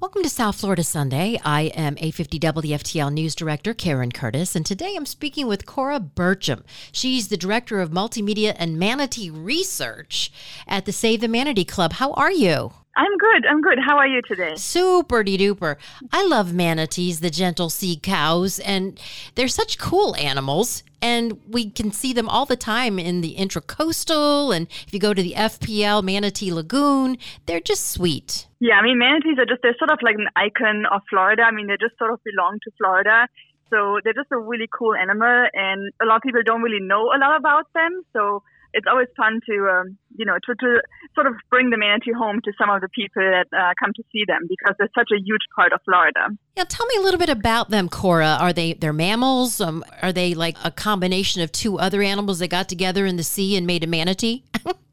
Welcome to South Florida Sunday. I am 850 WFTL News Director Karen Curtis, and today I'm speaking with Cora Berchem. She's the Director of Multimedia and Manatee Research at the Save the Manatee Club. How are you? I'm good. I'm good. How are you today? Super duper. I love manatees, the gentle sea cows, and they're such cool animals. And we can see them all the time in the intracoastal. And if you go to the FPL Manatee Lagoon, they're just sweet. Yeah, I mean, manatees are just, they're sort of like an icon of Florida. I mean, they just sort of belong to Florida. So they're just a really cool animal. And a lot of people don't really know a lot about them. So it's always fun to um, you know to, to sort of bring the manatee home to some of the people that uh, come to see them because they're such a huge part of Florida. Yeah, tell me a little bit about them, Cora. Are they they're mammals? Um, are they like a combination of two other animals that got together in the sea and made a manatee?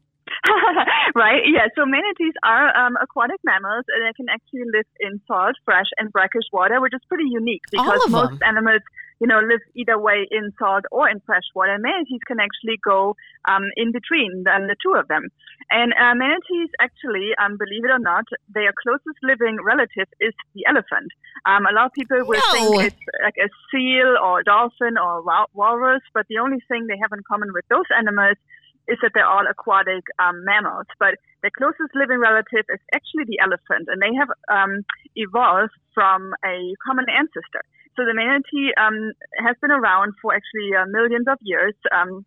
right? Yeah. So manatees are um, aquatic mammals, and they can actually live in salt, fresh, and brackish water, which is pretty unique because most animals you know, live either way in salt or in fresh water. And manatees can actually go um, in between the, the two of them. And uh, manatees actually, um, believe it or not, their closest living relative is the elephant. Um, a lot of people will no. think it's like a seal or a dolphin or a walrus, but the only thing they have in common with those animals is that they're all aquatic um, mammals. But their closest living relative is actually the elephant, and they have um, evolved from a common ancestor. So the manatee um, has been around for actually uh, millions of years. Um,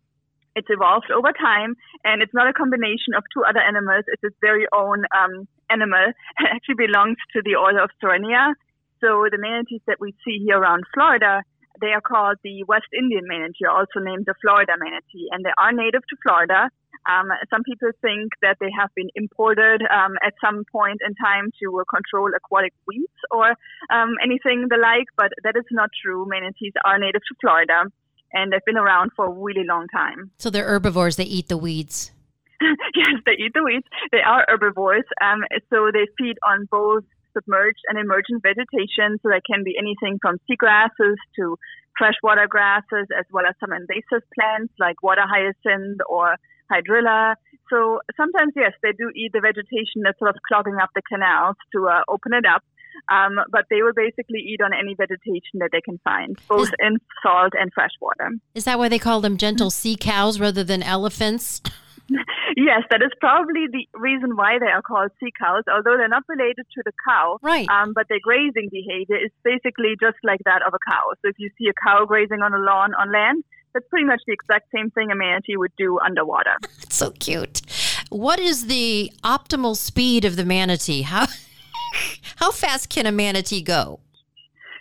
it's evolved over time, and it's not a combination of two other animals. It's its very own um, animal. It actually belongs to the order of Sirenia. So the manatees that we see here around Florida, they are called the West Indian manatee, also named the Florida manatee, and they are native to Florida. Um, some people think that they have been imported um, at some point in time to uh, control aquatic weeds or um, anything the like, but that is not true. Manatees are native to Florida and they've been around for a really long time. So they're herbivores, they eat the weeds. yes, they eat the weeds. They are herbivores. Um, so they feed on both submerged and emergent vegetation. So that can be anything from seagrasses to freshwater grasses, as well as some invasive plants like water hyacinth or hydrilla. So sometimes, yes, they do eat the vegetation that's sort of clogging up the canals to uh, open it up. Um, but they will basically eat on any vegetation that they can find, both in salt and freshwater. Is that why they call them gentle sea cows rather than elephants? yes, that is probably the reason why they are called sea cows, although they're not related to the cow. Right. Um, but their grazing behavior is basically just like that of a cow. So if you see a cow grazing on a lawn on land, that's pretty much the exact same thing a manatee would do underwater. That's so cute. What is the optimal speed of the manatee? How how fast can a manatee go?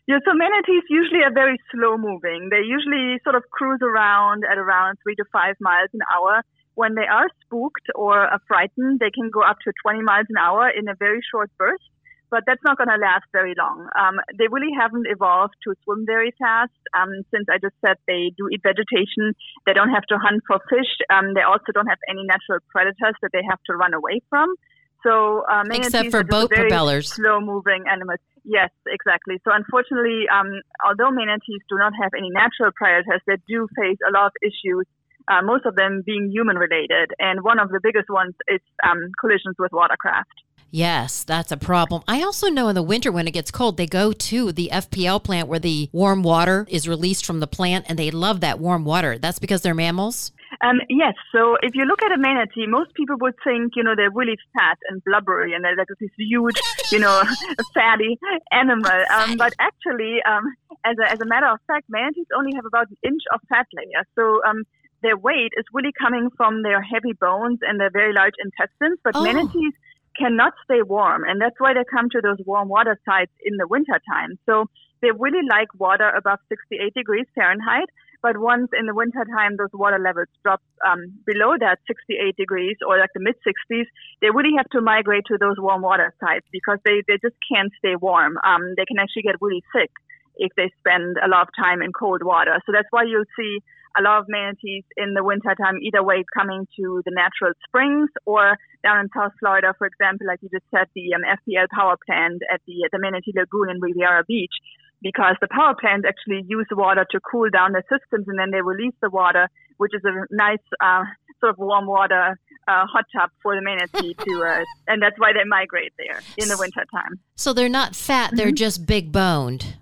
Yeah, so manatees usually are very slow moving. They usually sort of cruise around at around three to five miles an hour. When they are spooked or frightened, they can go up to 20 miles an hour in a very short burst but that's not going to last very long. Um, they really haven't evolved to swim very fast. Um, since I just said they do eat vegetation, they don't have to hunt for fish. Um, they also don't have any natural predators that they have to run away from. So, uh, except for boat propellers, slow-moving animals. Yes, exactly. So, unfortunately, um, although manatees do not have any natural predators, they do face a lot of issues. Uh, most of them being human-related, and one of the biggest ones is um, collisions with watercraft. Yes, that's a problem. I also know in the winter when it gets cold, they go to the FPL plant where the warm water is released from the plant and they love that warm water. That's because they're mammals? Um, yes. So if you look at a manatee, most people would think, you know, they're really fat and blubbery and they're like this huge, you know, fatty animal. Um, but actually, um, as, a, as a matter of fact, manatees only have about an inch of fat layer. So um, their weight is really coming from their heavy bones and their very large intestines. But oh. manatees cannot stay warm. And that's why they come to those warm water sites in the winter time. So they really like water above 68 degrees Fahrenheit. But once in the winter time, those water levels drop um, below that 68 degrees or like the mid 60s, they really have to migrate to those warm water sites because they, they just can't stay warm. Um, they can actually get really sick if they spend a lot of time in cold water. So that's why you'll see a lot of manatees in the wintertime either way coming to the natural springs or down in South Florida, for example, like you just said, the um, FPL power plant at the, the Manatee Lagoon in Riviera Beach, because the power plants actually use water to cool down the systems and then they release the water, which is a nice uh, sort of warm water uh, hot tub for the manatee to, uh, and that's why they migrate there in the winter time. So they're not fat; they're mm-hmm. just big boned.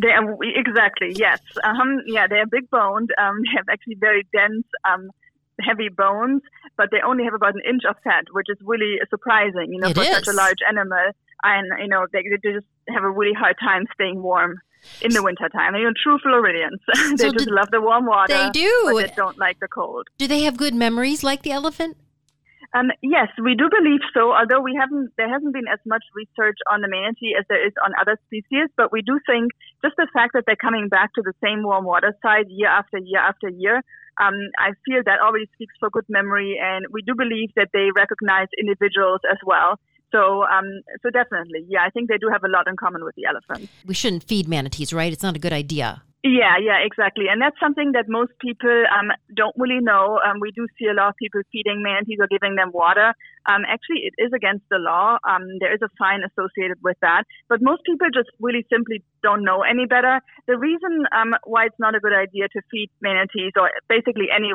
They are exactly yes. Um, yeah, they are big boned. Um, they have actually very dense, um, heavy bones, but they only have about an inch of fat, which is really surprising. You know, it for is. such a large animal, and you know they, they just have a really hard time staying warm in the wintertime. You know, true Floridians. they so just love the warm water. They do. But they don't like the cold. Do they have good memories like the elephant? Um, yes, we do believe so. Although we haven't, there hasn't been as much research on the manatee as there is on other species. But we do think just the fact that they're coming back to the same warm water side year after year after year, um, I feel that already speaks for good memory. And we do believe that they recognize individuals as well. So, um, so definitely, yeah, I think they do have a lot in common with the elephant. We shouldn't feed manatees, right? It's not a good idea. Yeah, yeah, exactly. And that's something that most people um, don't really know. Um, we do see a lot of people feeding manatees or giving them water. Um, actually, it is against the law. Um, there is a fine associated with that. But most people just really simply don't know any better. The reason um, why it's not a good idea to feed manatees or basically any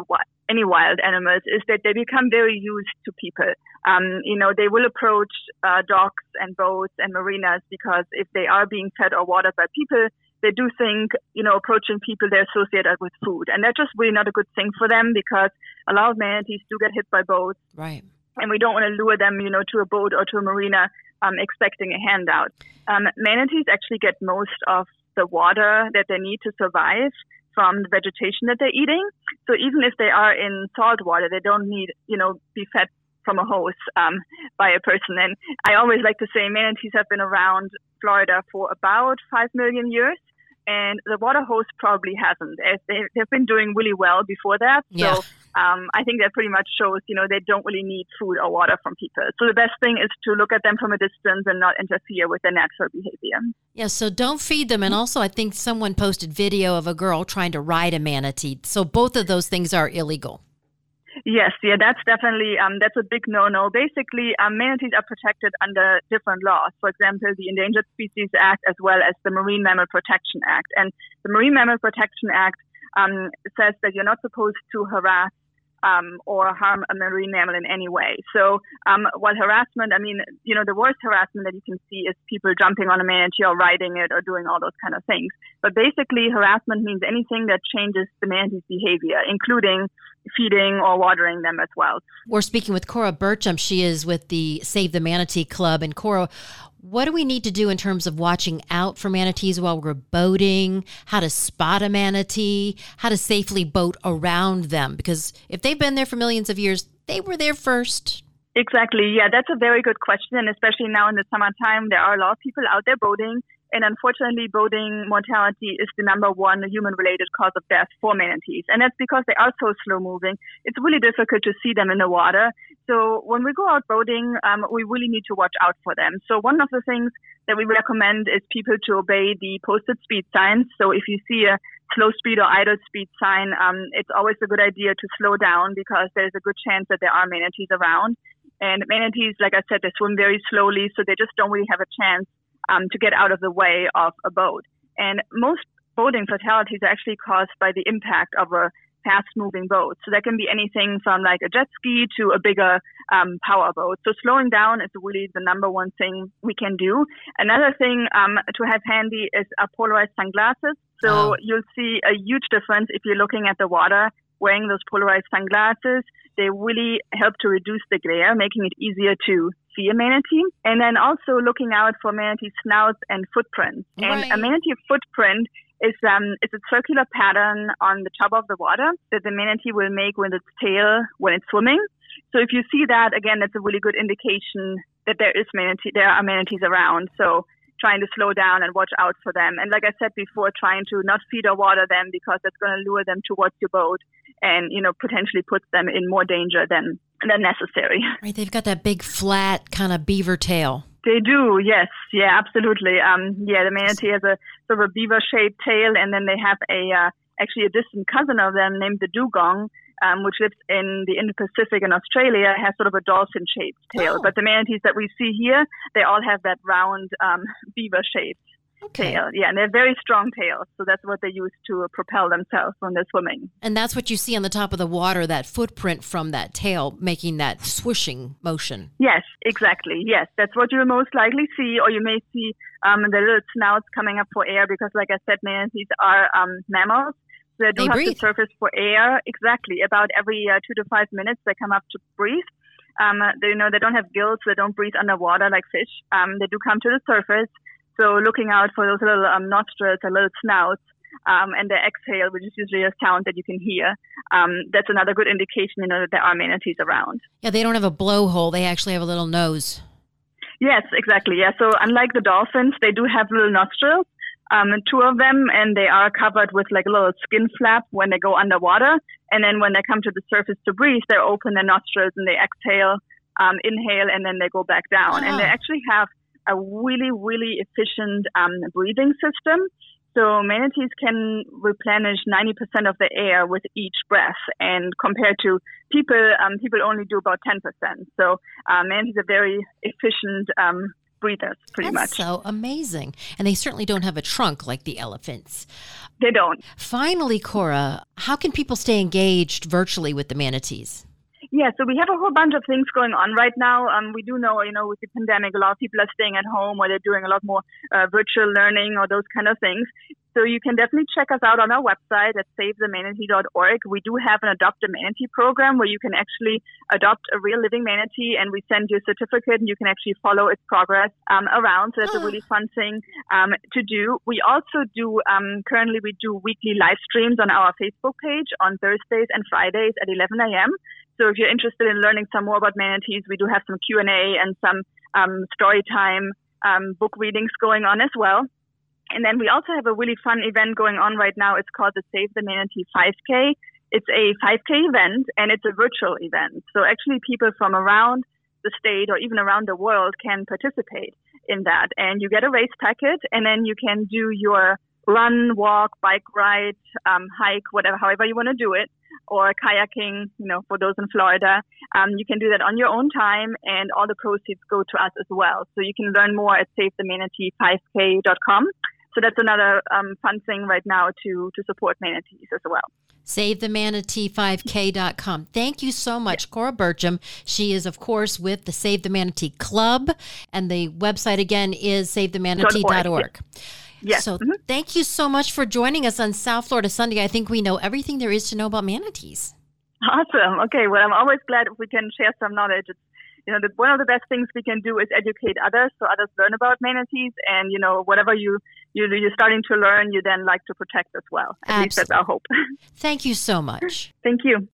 any wild animals is that they become very used to people. Um, you know, they will approach uh, docks and boats and marinas because if they are being fed or watered by people, they do think, you know, approaching people they associate that with food. And that's just really not a good thing for them because a lot of manatees do get hit by boats. Right. And we don't want to lure them, you know, to a boat or to a marina um, expecting a handout. Um, manatees actually get most of the water that they need to survive from the vegetation that they're eating. So even if they are in salt water, they don't need, you know, be fed from a hose um, by a person. And I always like to say manatees have been around Florida for about five million years and the water hose probably hasn't. They, have been doing really well before that. Yeah. So um, I think that pretty much shows, you know, they don't really need food or water from people. So the best thing is to look at them from a distance and not interfere with their natural behavior. Yeah, so don't feed them. And also, I think someone posted video of a girl trying to ride a manatee. So both of those things are illegal. Yes, yeah, that's definitely um, that's a big no-no. Basically, um, manatees are protected under different laws. For example, the Endangered Species Act as well as the Marine Mammal Protection Act. And the Marine Mammal Protection Act um, says that you're not supposed to harass um, or harm a marine mammal in any way. So, um, while harassment, I mean, you know, the worst harassment that you can see is people jumping on a manatee or riding it or doing all those kind of things. But basically, harassment means anything that changes the manatee's behavior, including feeding or watering them as well. We're speaking with Cora Berchem. She is with the Save the Manatee Club. And Cora, what do we need to do in terms of watching out for manatees while we're boating? How to spot a manatee? How to safely boat around them? Because if they've been there for millions of years, they were there first. Exactly. Yeah, that's a very good question. And especially now in the summertime, there are a lot of people out there boating. And unfortunately, boating mortality is the number one human related cause of death for manatees. And that's because they are so slow moving. It's really difficult to see them in the water. So when we go out boating, um, we really need to watch out for them. So one of the things that we recommend is people to obey the posted speed signs. So if you see a slow speed or idle speed sign, um, it's always a good idea to slow down because there's a good chance that there are manatees around. And manatees, like I said, they swim very slowly, so they just don't really have a chance um, to get out of the way of a boat. And most boating fatalities are actually caused by the impact of a fast moving boat. So that can be anything from like a jet ski to a bigger um, power boat. So slowing down is really the number one thing we can do. Another thing um, to have handy is a polarized sunglasses. So you'll see a huge difference if you're looking at the water wearing those polarized sunglasses. They really help to reduce the glare, making it easier to see a manatee. And then also looking out for manatee snouts and footprints. Right. And a manatee footprint is um it's a circular pattern on the top of the water that the manatee will make with its tail when it's swimming. So if you see that again, that's a really good indication that there is manatee there are manatees around. So trying to slow down and watch out for them. And like I said before, trying to not feed or water them because that's going to lure them towards your boat and you know potentially puts them in more danger than than necessary. Right, they've got that big flat kind of beaver tail. They do, yes, yeah, absolutely. Um, yeah, the manatee has a sort of a beaver-shaped tail, and then they have a uh, actually a distant cousin of them named the dugong, um, which lives in the Indo-Pacific in Australia, has sort of a dolphin-shaped tail. Oh. But the manatees that we see here, they all have that round um, beaver-shaped okay. tail. Yeah, and they're very strong tails, so that's what they use to propel themselves when they're swimming. And that's what you see on the top of the water, that footprint from that tail making that swishing motion. Yes, exactly. Yes, that's what you will most likely see, or you may see um, the little snouts coming up for air because, like I said, manatees are um, mammals. So they do they have breathe. to surface for air. Exactly. About every uh, two to five minutes, they come up to breathe. Um, they, you know, they don't have gills. so They don't breathe underwater like fish. Um, they do come to the surface. So looking out for those little um, nostrils or little snouts. Um, and the exhale, which is usually a sound that you can hear. Um, that's another good indication, you know, that there are manatees around. Yeah, they don't have a blowhole. They actually have a little nose. Yes, exactly. Yeah. So unlike the dolphins, they do have little nostrils, um, two of them, and they are covered with like a little skin flap when they go underwater. And then when they come to the surface to breathe, they open their nostrils and they exhale, um, inhale, and then they go back down. And they Ah. actually have a really, really efficient um, breathing system. So manatees can replenish 90% of the air with each breath, and compared to people, um, people only do about 10%. So uh, manatees are very efficient um, breathers, pretty much. That's much. so amazing. And they certainly don't have a trunk like the elephants. They don't. Finally, Cora, how can people stay engaged virtually with the manatees? Yeah, so we have a whole bunch of things going on right now. Um, we do know, you know, with the pandemic, a lot of people are staying at home or they're doing a lot more uh, virtual learning or those kind of things. So you can definitely check us out on our website at savethemanatee.org. We do have an adopt a manatee program where you can actually adopt a real living manatee and we send you a certificate and you can actually follow its progress um, around. So that's a really fun thing um, to do. We also do, um, currently we do weekly live streams on our Facebook page on Thursdays and Fridays at 11 a.m. So if you're interested in learning some more about manatees, we do have some Q&A and some um, story time um, book readings going on as well. And then we also have a really fun event going on right now. It's called the Save the Manatee 5K. It's a 5K event and it's a virtual event. So actually people from around the state or even around the world can participate in that. And you get a race packet and then you can do your run, walk, bike ride, um, hike, whatever, however you want to do it, or kayaking, you know, for those in Florida. Um, you can do that on your own time and all the proceeds go to us as well. So you can learn more at savethemanatee5k.com. So that's another um, fun thing right now to, to support manatees as well. SaveTheManatee5K.com. Thank you so much, Cora Berchem. She is, of course, with the Save the Manatee Club, and the website again is SaveTheManatee.org. Yes. So Mhm. thank you so much for joining us on South Florida Sunday. I think we know everything there is to know about manatees. Awesome. Okay. Well, I'm always glad if we can share some knowledge. It's, you know, the, one of the best things we can do is educate others so others learn about manatees. And, you know, whatever you, you, you're starting to learn, you then like to protect as well. At least that's our hope. Thank you so much. Thank you.